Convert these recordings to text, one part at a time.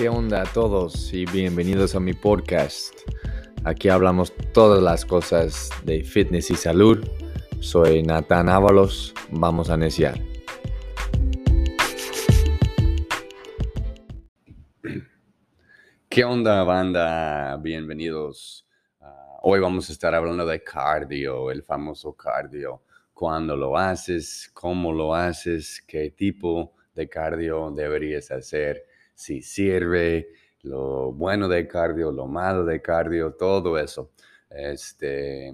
¿Qué onda a todos y bienvenidos a mi podcast? Aquí hablamos todas las cosas de fitness y salud. Soy Nathan Ábalos, vamos a iniciar. ¿Qué onda banda? Bienvenidos. Ah, hoy vamos a estar hablando de cardio, el famoso cardio. Cuándo lo haces, cómo lo haces, qué tipo de cardio deberías hacer, si sirve, lo bueno de cardio, lo malo de cardio, todo eso. Este,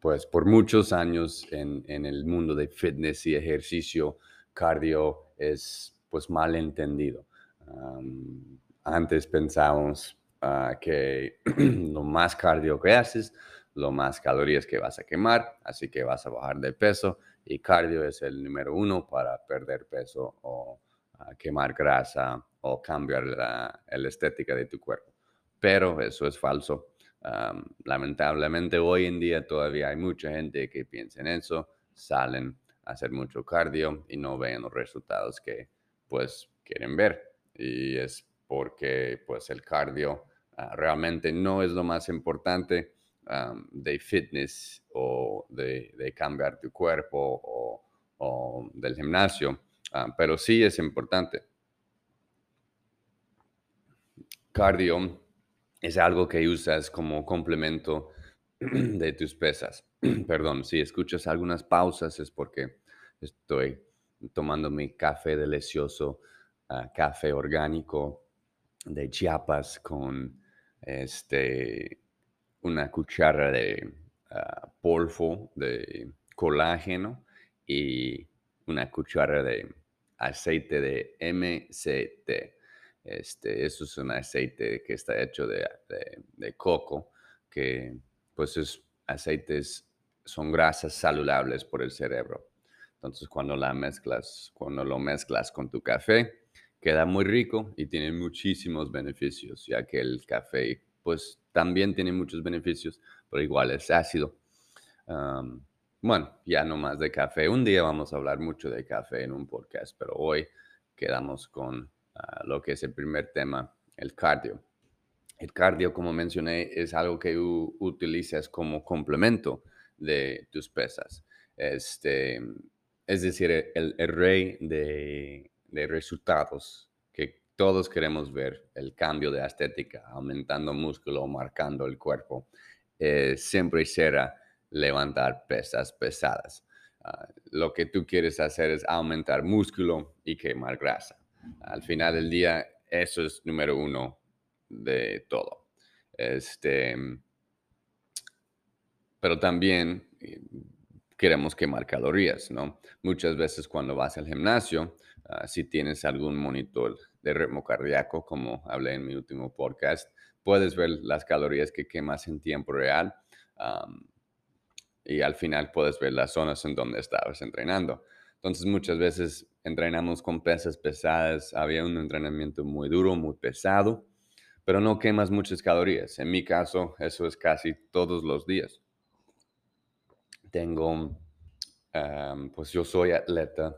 pues por muchos años en, el mundo de fitness y ejercicio, cardio es pues mal entendido. antes pensábamos ah, que lo más cardio que haces, lo más calorías que vas a quemar, así que vas a bajar de peso y cardio es el número uno para perder peso o ah, quemar grasa o cambiar la, estética de tu cuerpo. Pero eso es falso. lamentablemente hoy en día todavía hay mucha gente que piensa en eso, salen a hacer mucho cardio y no ven los resultados que pues quieren ver. Y es porque pues el cardio ah, realmente no es lo más importante de fitness o de, cambiar tu cuerpo o, del gimnasio, ah, pero sí es importante. Cardio es algo que usas como complemento de tus pesas. Perdón, si escuchas algunas pausas es porque estoy tomando mi café delicioso, ah, café orgánico de Chiapas con este una cuchara de ah, polvo de colágeno y una cuchara de aceite de MCT. Este, eso es un aceite que está hecho de, coco, que pues es aceites, son grasas saludables por el cerebro. Entonces cuando la mezclas, cuando lo mezclas con tu café, queda muy rico y tiene muchísimos beneficios, ya que el café pues también tiene muchos beneficios, pero igual es ácido. bueno, ya no más de café. Un día vamos a hablar mucho de café en un podcast, pero hoy quedamos con lo que es el primer tema, el cardio. El cardio, como mencioné, es algo que utilizas como complemento de tus pesas. Este, es decir, el, rey de, de resultados todos queremos ver el cambio de estética, aumentando músculo, marcando el cuerpo. Eh, siempre será levantar pesas pesadas. Ah, lo que tú quieres hacer es aumentar músculo y quemar grasa. Al final del día, eso es número uno de todo. Este, pero también eh, queremos quemar calorías, ¿no? Muchas veces cuando vas al gimnasio, ah, si tienes algún monitor de ritmo cardíaco, como hablé en mi último podcast. Puedes ver las calorías que quemas en tiempo real y al final puedes ver las zonas en donde estabas entrenando. Entonces muchas veces entrenamos con pesas pesadas, había un entrenamiento muy duro, muy pesado, pero no quemas muchas calorías. En mi caso, eso es casi todos los días. Tengo, pues yo soy atleta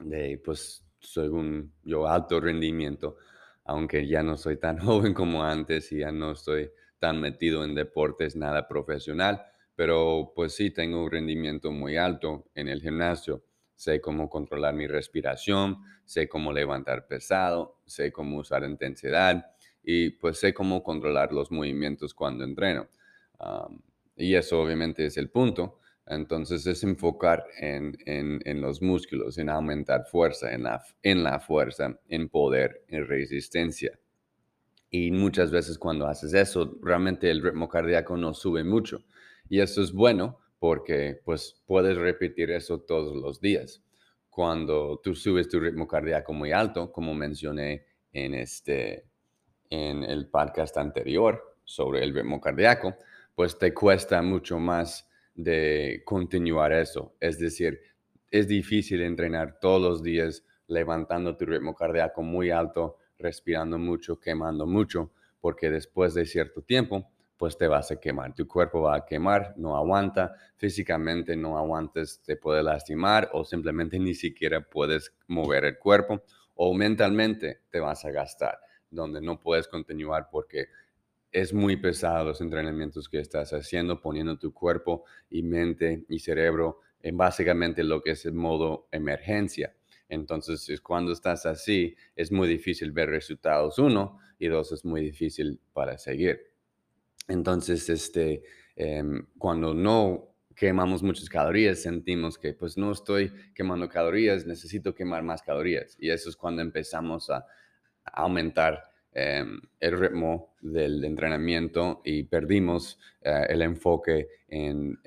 de, pues según yo, alto rendimiento, aunque ya no soy tan joven como antes y ya no estoy tan metido en deportes, nada profesional, pero pues sí tengo un rendimiento muy alto en el gimnasio. Sé cómo controlar mi respiración, sé cómo levantar pesado, sé cómo usar intensidad y pues sé cómo controlar los movimientos cuando entreno. y eso obviamente es el punto. Entonces es enfocar en, los músculos, en aumentar fuerza, en la, en la fuerza, en poder, en resistencia. Y muchas veces cuando haces eso, realmente el ritmo cardíaco no sube mucho. Y eso es bueno porque pues puedes repetir eso todos los días. Cuando tú subes tu ritmo cardíaco muy alto, como mencioné en, este, en el podcast anterior sobre el ritmo cardíaco, pues te cuesta mucho más de continuar eso. Es decir, es difícil entrenar todos los días levantando tu ritmo cardíaco muy alto, respirando mucho, quemando mucho, porque después de cierto tiempo, pues te vas a quemar. Tu cuerpo va a quemar, no aguanta, físicamente no aguantes, te puede lastimar o simplemente ni siquiera puedes mover el cuerpo o mentalmente te vas a gastar. donde no puedes continuar porque es muy pesado los entrenamientos que estás haciendo, poniendo tu cuerpo y mente y cerebro en básicamente lo que es el modo emergencia. Entonces, cuando estás así, es muy difícil ver resultados, uno, y dos, es muy difícil para seguir. Entonces, este, em, cuando no quemamos muchas calorías, sentimos que pues no estoy quemando calorías, necesito quemar más calorías. Y eso es cuando empezamos a, aumentar em, el ritmo del entrenamiento y perdimos eh, el enfoque en,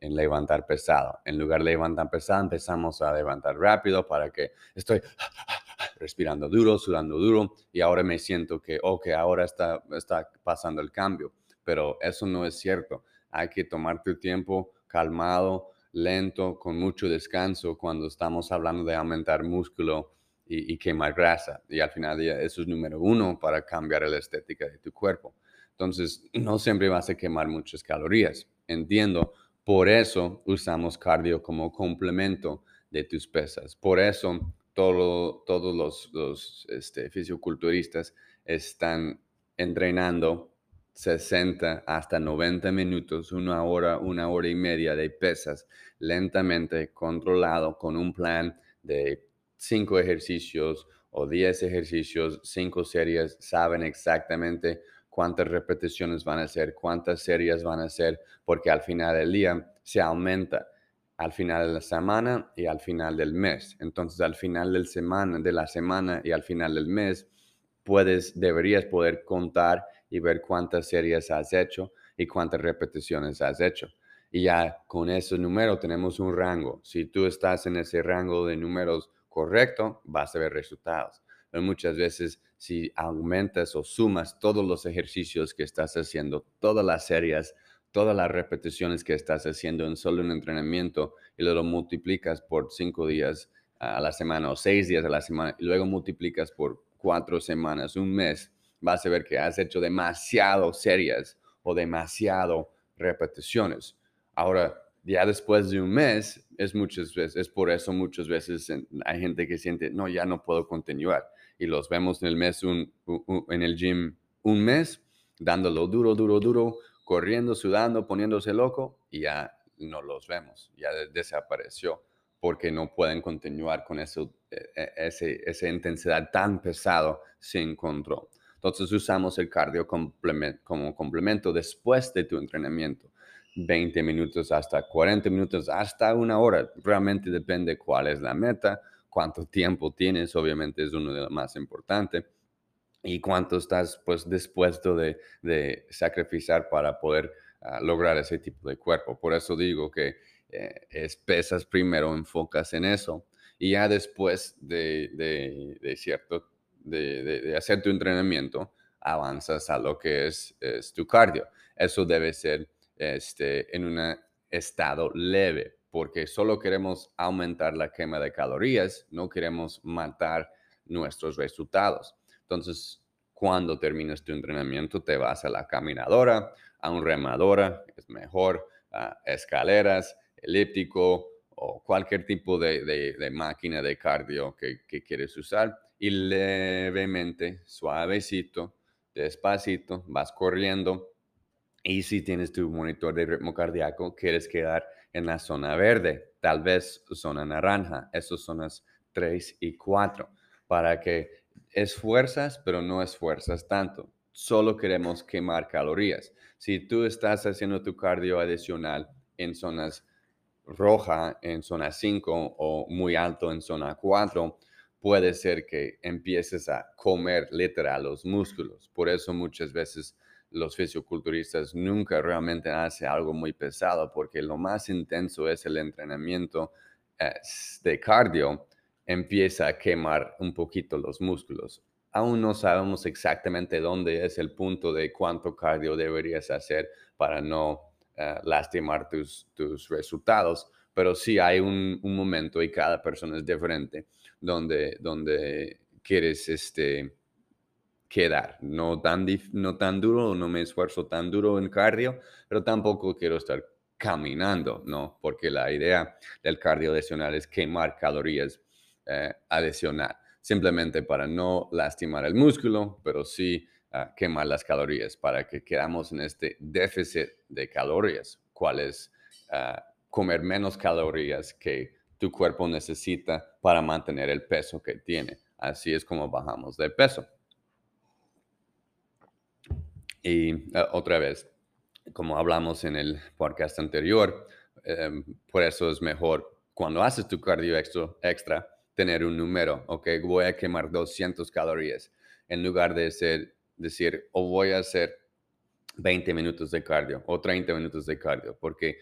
levantar pesado. En lugar de levantar pesado, empezamos a levantar rápido para que estoy respirando duro, sudando duro y ahora me siento que, ok, ahora está, está pasando el cambio pero eso no es cierto. Hay que tomar tu tiempo calmado, lento, con mucho descanso cuando estamos hablando de aumentar músculo y, quemar grasa. Y al final eso es número uno para cambiar la estética de tu cuerpo. Entonces, no siempre vas a quemar muchas calorías. Entiendo. Por eso usamos cardio como complemento de tus pesas. Por eso todo, todos los, los este, fisiculturistas están entrenando 60 hasta 90 minutos, una hora, una hora y media de pesas lentamente controlado con un plan de 5 ejercicios o 10 ejercicios, 5 series, saben exactamente cuántas repeticiones van a hacer, cuántas series van a hacer, porque al final del día se aumenta al final de la semana y al final del mes. Entonces, al final del semana, de la semana y al final del mes, puedes, deberías poder contar y ver cuántas series has hecho y cuántas repeticiones has hecho. Y ya con ese número tenemos un rango. Si tú estás en ese rango de números correcto, vas a ver resultados. Pero muchas veces si aumentas o sumas todos los ejercicios que estás haciendo, todas las series, todas las repeticiones que estás haciendo en solo un entrenamiento y luego multiplicas por cinco días a la semana o seis días a la semana y luego multiplicas por cuatro semanas, un mes, vas a ver que has hecho demasiado series o demasiado repeticiones. Ahora, ya después de un mes, es muchas veces, es por eso muchas veces hay gente que siente, no, ya no puedo continuar. Y los vemos en el mes, un, en el gym, un mes, dándolo duro, duro, duro, corriendo, sudando, poniéndose loco, y ya no los vemos, ya desapareció, porque no pueden continuar con eso, e, e, ese, esa intensidad tan pesado sin control. Entonces usamos el cardio como complemento después de tu entrenamiento. 20 minutos hasta 40 minutos, hasta una hora. Realmente depende cuál es la meta, cuánto tiempo tienes, obviamente es uno de los más importantes, y cuánto estás pues dispuesto de, de sacrificar para poder ah, lograr ese tipo de cuerpo. Por eso digo que eh, es pesas primero, enfocas en eso, y ya después de, de, de cierto de, hacer tu entrenamiento, avanzas a lo que es, tu cardio. Eso debe ser este, en un estado leve, porque solo queremos aumentar la quema de calorías, no queremos matar nuestros resultados. Entonces, cuando terminas tu entrenamiento, te vas a la caminadora, a un remadora, es mejor, a escaleras, elíptico o cualquier tipo de, máquina de cardio que, que quieres usar y levemente, suavecito, despacito, vas corriendo. Y si tienes tu monitor de ritmo cardíaco, quieres quedar en la zona verde, tal vez zona naranja, esas zonas 3 y 4, para que esfuerzas, pero no esfuerzas tanto. Solo queremos quemar calorías. Si tú estás haciendo tu cardio adicional en zonas roja, en zona 5 o muy alto en zona 4, puede ser que empieces a comer literal los músculos. Por eso muchas veces los fisioculturistas nunca realmente hacen algo muy pesado porque lo más intenso es el entrenamiento eh, de cardio, empieza a quemar un poquito los músculos. Aún no sabemos exactamente dónde es el punto de cuánto cardio deberías hacer para no eh, lastimar tus, tus resultados, pero sí hay un, un momento y cada persona es diferente donde, donde quieres este, quedar. No tan, no tan duro, no me esfuerzo tan duro en cardio, pero tampoco quiero estar caminando, ¿no? Porque la idea del cardio adicional es quemar calorías eh, adicional. simplemente para no lastimar el músculo, pero sí ah, quemar las calorías, para que quedamos en este déficit de calorías, cuál es ah, comer menos calorías que tu cuerpo necesita para mantener el peso que tiene. Así es como bajamos de peso. Y ah, otra vez, como hablamos en el podcast anterior, em, por eso es mejor cuando haces tu cardio extra, tener un número, ok, voy a quemar 200 calorías, en lugar de ser, decir, o voy a hacer 20 minutos de cardio o 30 minutos de cardio, porque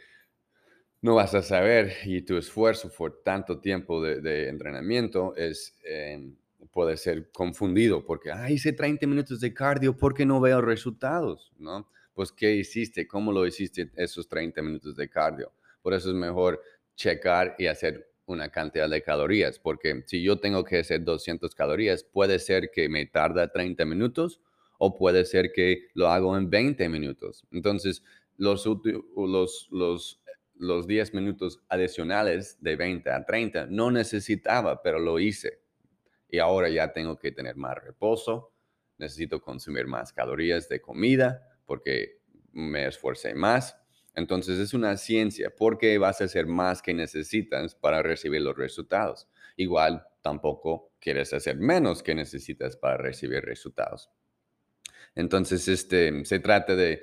no vas a saber y tu esfuerzo por tanto tiempo de, entrenamiento es, em, puede ser confundido porque, ah, hice 30 minutos de cardio porque no veo resultados, ¿no? Pues, ¿qué hiciste? ¿Cómo lo hiciste esos 30 minutos de cardio? Por eso es mejor checar y hacer una cantidad de calorías, porque si yo tengo que hacer 200 calorías, puede ser que me tarda 30 minutos o puede ser que lo hago en 20 minutos. Entonces, los, los, los, los 10 minutos adicionales de 20 a 30 no necesitaba, pero lo hice. Y ahora ya tengo que tener más reposo, necesito consumir más calorías de comida porque me esforcé más entonces es una ciencia porque vas a hacer más que necesitas para recibir los resultados. Igual tampoco quieres hacer menos que necesitas para recibir resultados. Entonces este, se trata de,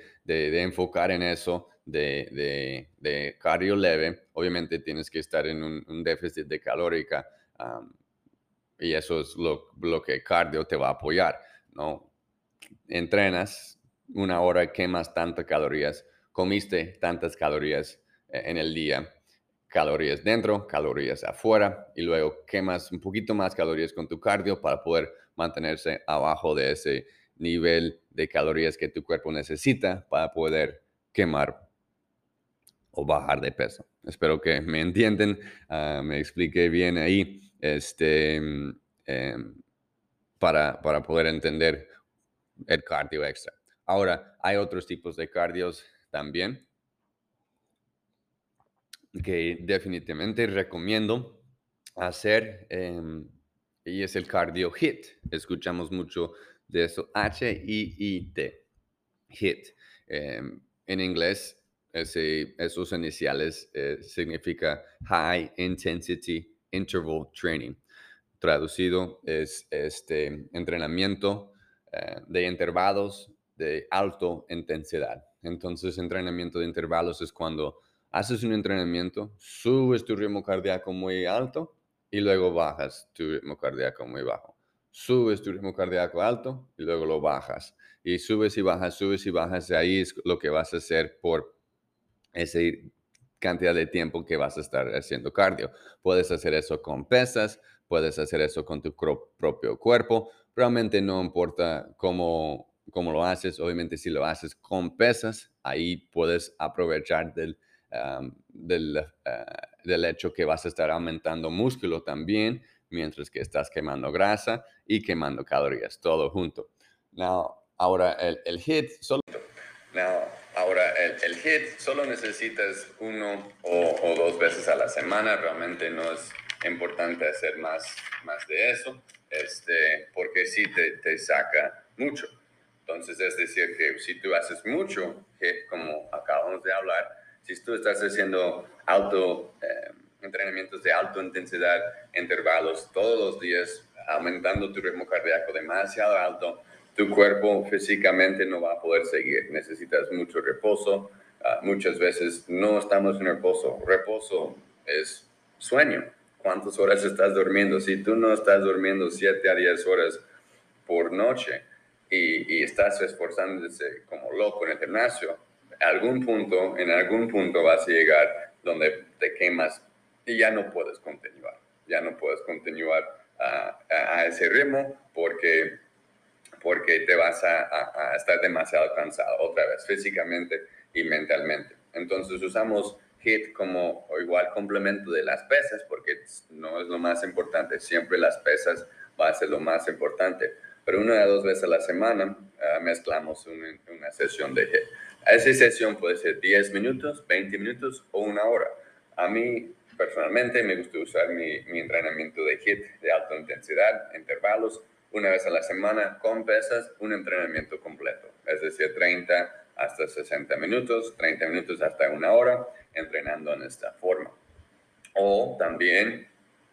enfocar en eso, de, cardio leve. Obviamente tienes que estar en un, déficit de calórica y eso es lo, lo que cardio te va a apoyar. ¿no? Entrenas una hora, quemas tantas calorías comiste tantas calorías eh, en el día, calorías dentro, calorías afuera, y luego quemas un poquito más calorías con tu cardio para poder mantenerse abajo de ese nivel de calorías que tu cuerpo necesita para poder quemar o bajar de peso. Espero que me entienden, ah, me expliqué bien ahí, este, em, para, para poder entender el cardio extra. Ahora, hay otros tipos de cardios también, que definitivamente recomiendo hacer, em, y es el cardio HIT. Escuchamos mucho de eso, H-I-I-T, HIT. Em, en inglés, ese, esos iniciales eh, significa High Intensity Interval Training. Traducido es este entrenamiento eh, de intervalos de alto intensidad. Entonces, entrenamiento de intervalos es cuando haces un entrenamiento, subes tu ritmo cardíaco muy alto y luego bajas tu ritmo cardíaco muy bajo. Subes tu ritmo cardíaco alto y luego lo bajas. Y subes y bajas, subes y bajas. Y ahí es lo que vas a hacer por esa cantidad de tiempo que vas a estar haciendo cardio. Puedes hacer eso con pesas, puedes hacer eso con tu propio cuerpo. Realmente no importa cómo cómo lo haces. Obviamente, si lo haces con pesas, ahí puedes aprovechar del, eh, del, hecho que vas a estar aumentando músculo también, mientras que estás quemando grasa y quemando calorías, todo junto. Now, ahora el, el HIT solo... Now, ahora el, el, HIT solo necesitas uno o, o, dos veces a la semana, realmente no es importante hacer más, más de eso, este, porque sí te, te saca mucho. Entonces, es decir, que si tú haces mucho, que como acabamos de hablar, si tú estás haciendo auto, eh, entrenamientos de alta intensidad, intervalos todos los días, aumentando tu ritmo cardíaco demasiado alto, tu cuerpo físicamente no va a poder seguir. Necesitas mucho reposo. Ah, muchas veces no estamos en reposo. Reposo es sueño. ¿Cuántas horas estás durmiendo? Si tú no estás durmiendo 7 a 10 horas por noche, y, estás esforzándose como loco en el gimnasio, algún punto, en algún punto vas a llegar donde te quemas y ya no puedes continuar. Ya no puedes continuar a, ese ritmo porque, porque te vas a, a, estar demasiado cansado otra vez, físicamente y mentalmente. Entonces usamos HIT como igual complemento de las pesas porque no es lo más importante. Siempre las pesas va a ser lo más importante pero una o dos veces a la semana ah, mezclamos una, sesión de HIT. Esa sesión puede ser 10 minutos, 20 minutos o una hora. A mí personalmente me gusta usar mi, entrenamiento de HIT de alta intensidad, intervalos, una vez a la semana con pesas, un entrenamiento completo, es decir, 30 hasta 60 minutos, 30 minutos hasta una hora, entrenando en esta forma. O también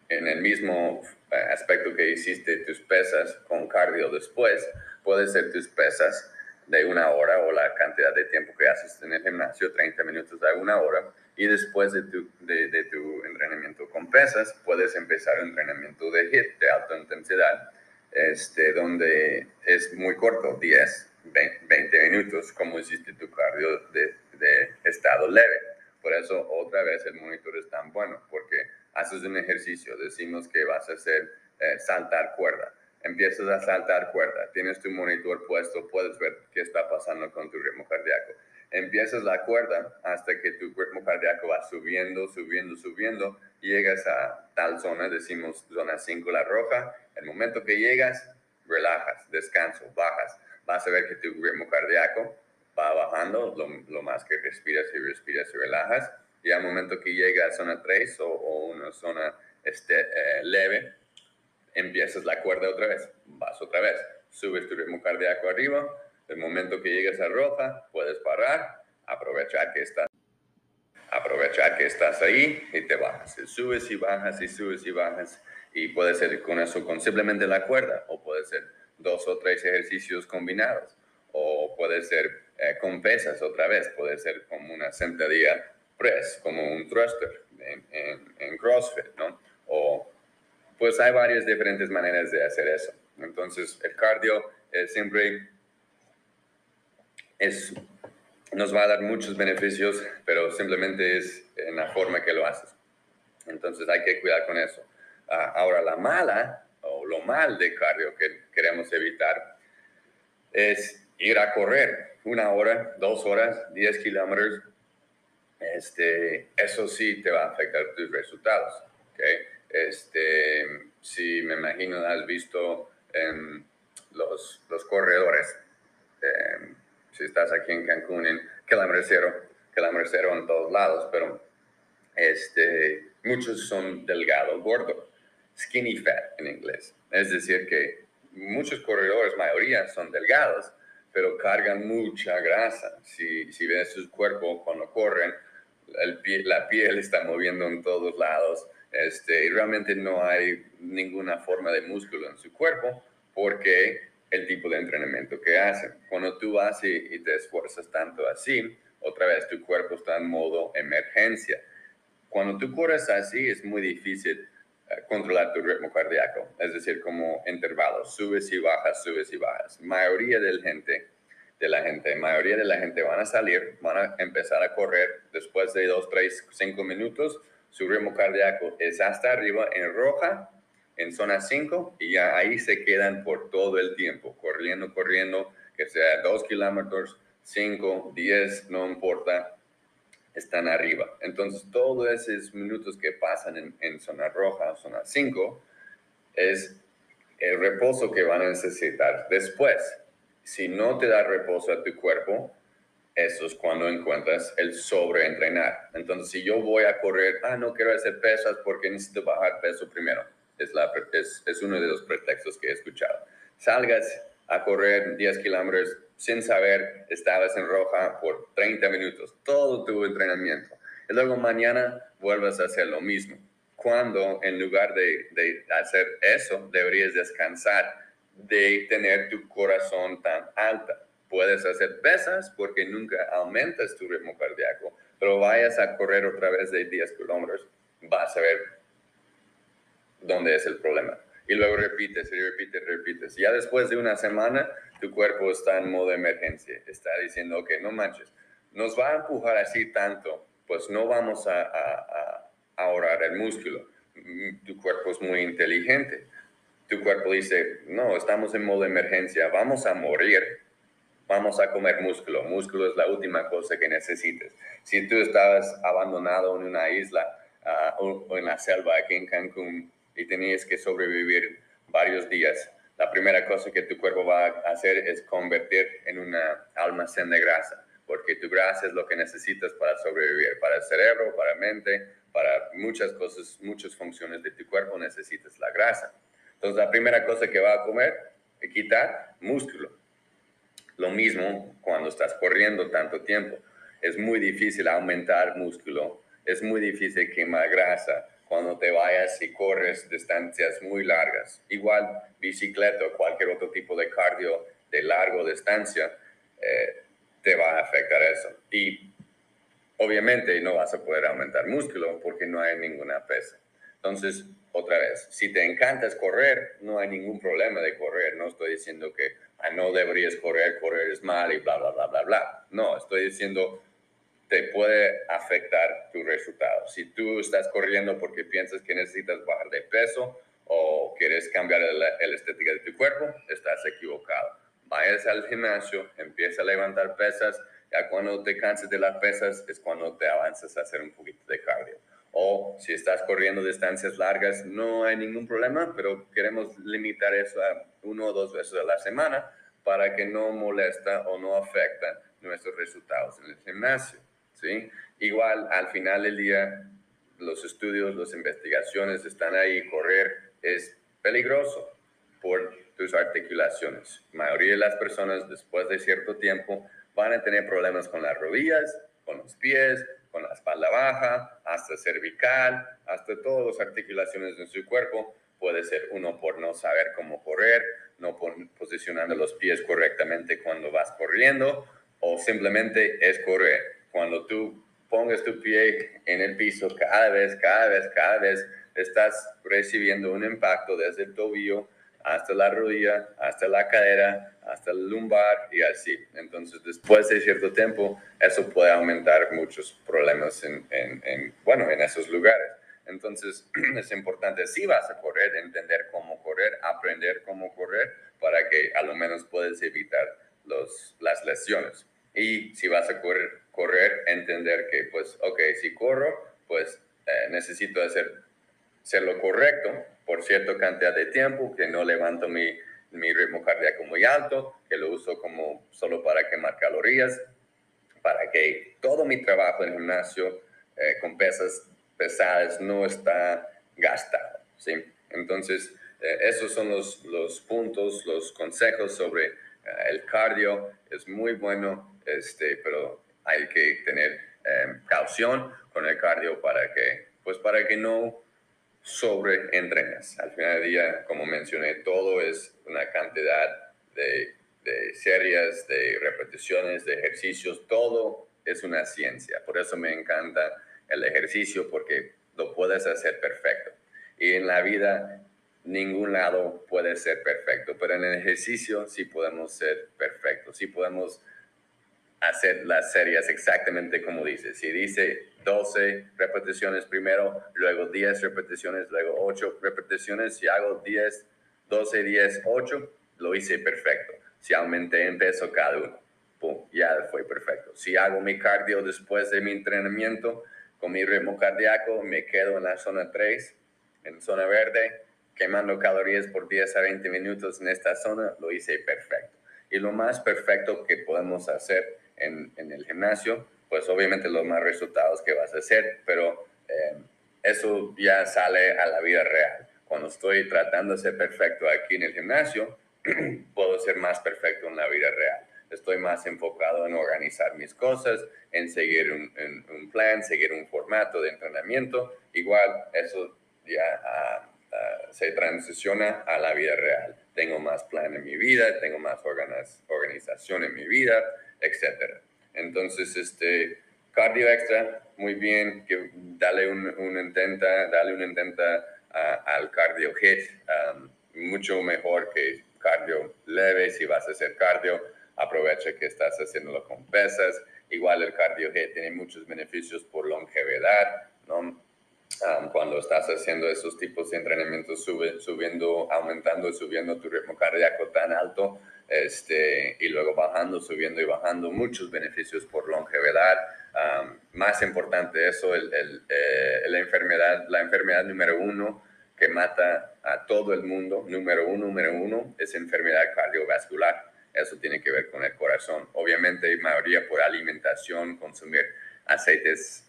en el mismo eh, aspecto que hiciste tus pesas con cardio después, puede ser tus pesas de una hora o la cantidad de tiempo que haces en el gimnasio, 30 minutos a una hora, y después de tu, de, tu entrenamiento con pesas, puedes empezar un entrenamiento de HIIT, de alta intensidad, este, donde es muy corto, 10, 20 minutos, como hiciste tu cardio de, de estado leve. Por eso, otra vez, el monitor es tan bueno, porque haces un ejercicio, decimos que vas a hacer eh, saltar cuerda empiezas a saltar cuerda, tienes tu monitor puesto, puedes ver qué está pasando con tu ritmo cardíaco. Empiezas la cuerda hasta que tu ritmo cardíaco va subiendo, subiendo, subiendo, y llegas a tal zona, decimos zona 5, la roja. El momento que llegas, relajas, descanso, bajas. Vas a ver que tu ritmo cardíaco va bajando lo, más que respiras y respiras y relajas. Y al momento que llega a zona 3 o, una zona este, eh, leve, empiezas la cuerda otra vez, vas otra vez, subes tu ritmo cardíaco arriba, el momento que llegues a roja, puedes parar, aprovechar que estás aprovechar que estás ahí y te bajas. Subes y bajas y subes y bajas y puede ser con eso, con simplemente la cuerda, o puede ser dos o tres ejercicios combinados, o puede ser eh, con pesas otra vez, puede ser como una sentadilla press, como un thruster en, en, en CrossFit, ¿no? O pues hay varias diferentes maneras de hacer eso. Entonces, el cardio siempre es, nos va a dar muchos beneficios, pero simplemente es en la forma que lo haces. Entonces, hay que cuidar con eso. Ah, ahora, la mala o lo mal de cardio que queremos evitar es ir a correr una hora, dos horas, diez kilómetros. Este, eso sí te va a afectar tus resultados. ¿okay? Este, si me imagino, has visto los, los, corredores. Em, si estás aquí en Cancún, en kilómetro cero, kilómetro cero en todos lados, pero este, muchos son delgados, gordos, skinny fat en inglés. Es decir, que muchos corredores, mayoría, son delgados, pero cargan mucha grasa. Si, si ves sus cuerpos cuando corren, el pie, la piel está moviendo en todos lados este, y realmente no hay ninguna forma de músculo en su cuerpo porque el tipo de entrenamiento que hacen. Cuando tú vas y, te esfuerzas tanto así, otra vez tu cuerpo está en modo emergencia. Cuando tú corres así es muy difícil controlar tu ritmo cardíaco, es decir, como intervalos, subes y bajas, subes y bajas. Mayoría de la gente, de la gente, mayoría de la gente van a salir, van a empezar a correr después de dos, tres, cinco minutos su ritmo cardíaco es hasta arriba en roja, en zona 5, y ya ahí se quedan por todo el tiempo, corriendo, corriendo, que sea 2 kilómetros, 5, 10, no importa, están arriba. Entonces, todos esos minutos que pasan en, en zona roja, zona 5, es el reposo que van a necesitar. Después, si no te da reposo a tu cuerpo, eso es cuando encuentras el sobreentrenar. Entonces, si yo voy a correr, ah, no quiero hacer pesas porque necesito bajar peso primero. Es, la, es, es uno de los pretextos que he escuchado. Salgas a correr 10 kilómetros sin saber, estabas en roja por 30 minutos, todo tu entrenamiento. Y luego mañana vuelves a hacer lo mismo. Cuando en lugar de, de hacer eso, deberías descansar de tener tu corazón tan alta puedes hacer pesas porque nunca aumentas tu ritmo cardíaco, pero vayas a correr otra vez de 10 kilómetros, vas a ver dónde es el problema. Y luego repites y repites, repites. Ya después de una semana, tu cuerpo está en modo emergencia. Está diciendo, ok, no manches, nos va a empujar así tanto, pues no vamos a, ahorrar el músculo. Tu cuerpo es muy inteligente. Tu cuerpo dice, no, estamos en modo emergencia, vamos a morir vamos a comer músculo. Músculo es la última cosa que necesites. Si tú estabas abandonado en una isla ah, o, en la selva aquí en Cancún y tenías que sobrevivir varios días, la primera cosa que tu cuerpo va a hacer es convertir en una almacén de grasa, porque tu grasa es lo que necesitas para sobrevivir, para el cerebro, para la mente, para muchas cosas, muchas funciones de tu cuerpo necesitas la grasa. Entonces, la primera cosa que va a comer, es quitar músculo. Lo mismo cuando estás corriendo tanto tiempo. Es muy difícil aumentar músculo, es muy difícil quemar grasa cuando te vayas y corres distancias muy largas. Igual bicicleta o cualquier otro tipo de cardio de largo distancia, eh, te va a afectar eso. Y obviamente no vas a poder aumentar músculo porque no hay ninguna pesa. Entonces, otra vez, si te encanta correr, no hay ningún problema de correr. No estoy diciendo que ah, no deberías correr, correr es mal y bla, bla, bla, bla, bla. No, estoy diciendo te puede afectar tu resultado. Si tú estás corriendo porque piensas que necesitas bajar de peso o quieres cambiar la estética de tu cuerpo, estás equivocado. Vayas al gimnasio, empieza a levantar pesas, ya cuando te canses de las pesas es cuando te avanzas a hacer un poquito de cardio. O si estás corriendo distancias largas, no hay ningún problema, pero queremos limitar eso a uno o dos veces a la semana para que no molesta o no afecta nuestros resultados en el gimnasio. ¿Sí? Igual, al final del día, los estudios, las investigaciones están ahí, correr es peligroso por tus articulaciones. La mayoría de las personas después de cierto tiempo van a tener problemas con las rodillas, con los pies, con la espalda baja, hasta cervical, hasta todas las articulaciones de su cuerpo. Puede ser uno por no saber cómo correr, no posicionando los pies correctamente cuando vas corriendo, o simplemente es correr. Cuando tú pongas tu pie en el piso cada vez, cada vez, cada vez, estás recibiendo un impacto desde el tobillo hasta la rodilla, hasta la cadera, hasta el lumbar y así. Entonces, después de cierto tiempo, eso puede aumentar muchos problemas en, en, bueno, en esos lugares. Entonces, es importante, si vas a correr, entender cómo correr, aprender cómo correr, para que a lo menos puedes evitar los, las lesiones. Y si vas a correr, correr, entender que, pues, ok, si corro, pues eh, necesito hacer, hacer lo correcto por cierta cantidad de tiempo, que no levanto mi, mi ritmo cardíaco muy alto, que lo uso como solo para quemar calorías, para que todo mi trabajo en gimnasio eh, con pesas pesadas no está gastado. ¿sí? Entonces, eh, esos son los, los, puntos, los consejos sobre eh, el cardio. Es muy bueno, este, pero hay que tener caución con el cardio para que, pues para que no sobre entrenas. Al final del día, como mencioné, todo es una cantidad de, de series, de repeticiones, de ejercicios, todo es una ciencia. Por eso me encanta el ejercicio porque lo puedes hacer perfecto. Y en la vida ningún lado puede ser perfecto, pero en el ejercicio sí podemos ser perfectos, sí podemos hacer las series exactamente como dice. Si dice 12 repeticiones primero, luego 10 repeticiones, luego 8 repeticiones, si hago 10, 12, 10, 8, lo hice perfecto. Si aumenté en peso cada uno, pum, ya fue perfecto. Si hago mi cardio después de mi entrenamiento, con mi ritmo cardíaco, me quedo en la zona 3, en zona verde, quemando calorías por 10 a 20 minutos en esta zona, lo hice perfecto. Y lo más perfecto que podemos hacer en, el gimnasio, pues obviamente los más resultados que vas a hacer, pero eh, eso ya sale a la vida real. Cuando estoy tratando de ser perfecto aquí en el gimnasio, puedo ser más perfecto en la vida real. Estoy más enfocado en organizar mis cosas, en seguir un, un plan, seguir un formato de entrenamiento. Igual eso ya ah, ah, se transiciona a la vida real. Tengo más plan en mi vida, tengo más organización en mi vida, etcétera. Entonces, este, cardio extra, muy bien, que dale un, un intenta, dale un intenta al cardio hit, um, mucho mejor que cardio leve, si vas a hacer cardio, aprovecha que estás haciéndolo con pesas, igual el cardio hit tiene muchos beneficios por longevidad, ¿no? Um, cuando estás haciendo esos tipos de entrenamientos, sube, subiendo, aumentando, subiendo tu ritmo cardíaco tan alto, este, y luego bajando, subiendo y bajando, muchos beneficios por longevidad. más importante eso, el, eh, la, enfermedad, la enfermedad número uno que mata a todo el mundo, número uno, número uno, es enfermedad cardiovascular. Eso tiene que ver con el corazón. Obviamente, mayoría por alimentación, consumir aceites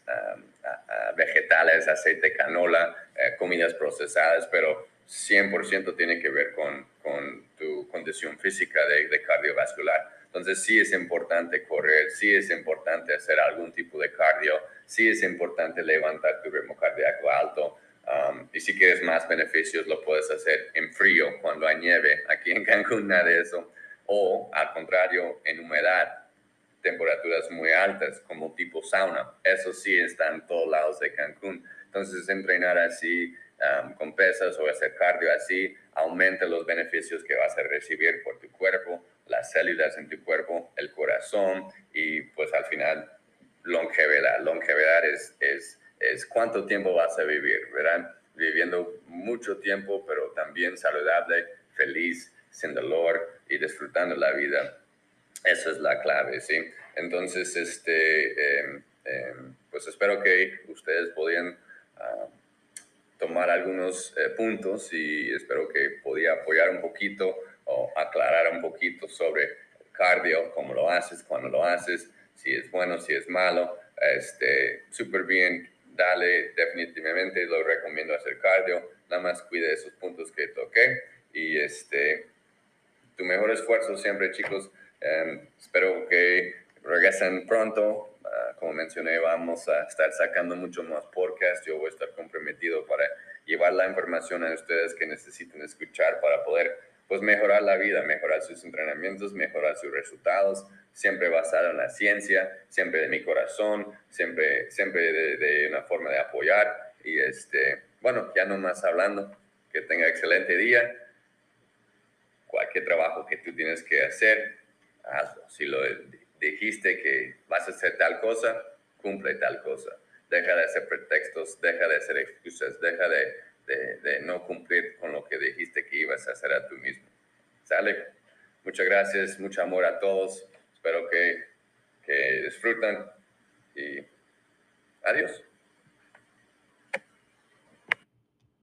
vegetales, aceite canola, eh, comidas procesadas, pero 100% tiene que ver con, con tu condición física de, de, cardiovascular. Entonces sí es importante correr, sí es importante hacer algún tipo de cardio, sí es importante levantar tu ritmo cardíaco alto. Um, y si quieres más beneficios, lo puedes hacer en frío, cuando hay nieve. Aquí en Cancún nada de eso. O al contrario, en humedad, temperaturas muy altas, como tipo sauna. Eso sí está en todos lados de Cancún. Entonces, entrenar así um, con pesas o hacer cardio así aumenta los beneficios que vas a recibir por tu cuerpo, las células en tu cuerpo, el corazón y pues al final longevidad. Longevidad es, es, es cuánto tiempo vas a vivir, ¿verdad? Viviendo mucho tiempo, pero también saludable, feliz, sin dolor y disfrutando la vida esa es la clave, ¿sí? Entonces, este, em, em, pues espero que ustedes podían ah, tomar algunos eh, puntos y espero que podía apoyar un poquito o aclarar un poquito sobre cardio, cómo lo haces, cuándo lo haces, si es bueno, si es malo. Este, súper bien, dale, definitivamente lo recomiendo hacer cardio, nada más cuide esos puntos que toqué y este, tu mejor esfuerzo siempre, chicos. Em, espero que regresen pronto. Ah, como mencioné, vamos a estar sacando mucho más podcast. Yo voy a estar comprometido para llevar la información a ustedes que necesiten escuchar para poder pues mejorar la vida, mejorar sus entrenamientos, mejorar sus resultados, siempre basado en la ciencia, siempre de mi corazón, siempre, siempre de, de una forma de apoyar. Y este, bueno, ya no más hablando, que tenga excelente día. Cualquier trabajo que tú tienes que hacer, hazlo. Si lo dijiste que vas a hacer tal cosa, cumple tal cosa. Deja de hacer pretextos, deja de hacer excusas, deja de, de, no cumplir con lo que dijiste que ibas a hacer a tú mismo. ¿Sale? Muchas gracias, mucho amor a todos. Espero que, que disfrutan y adiós.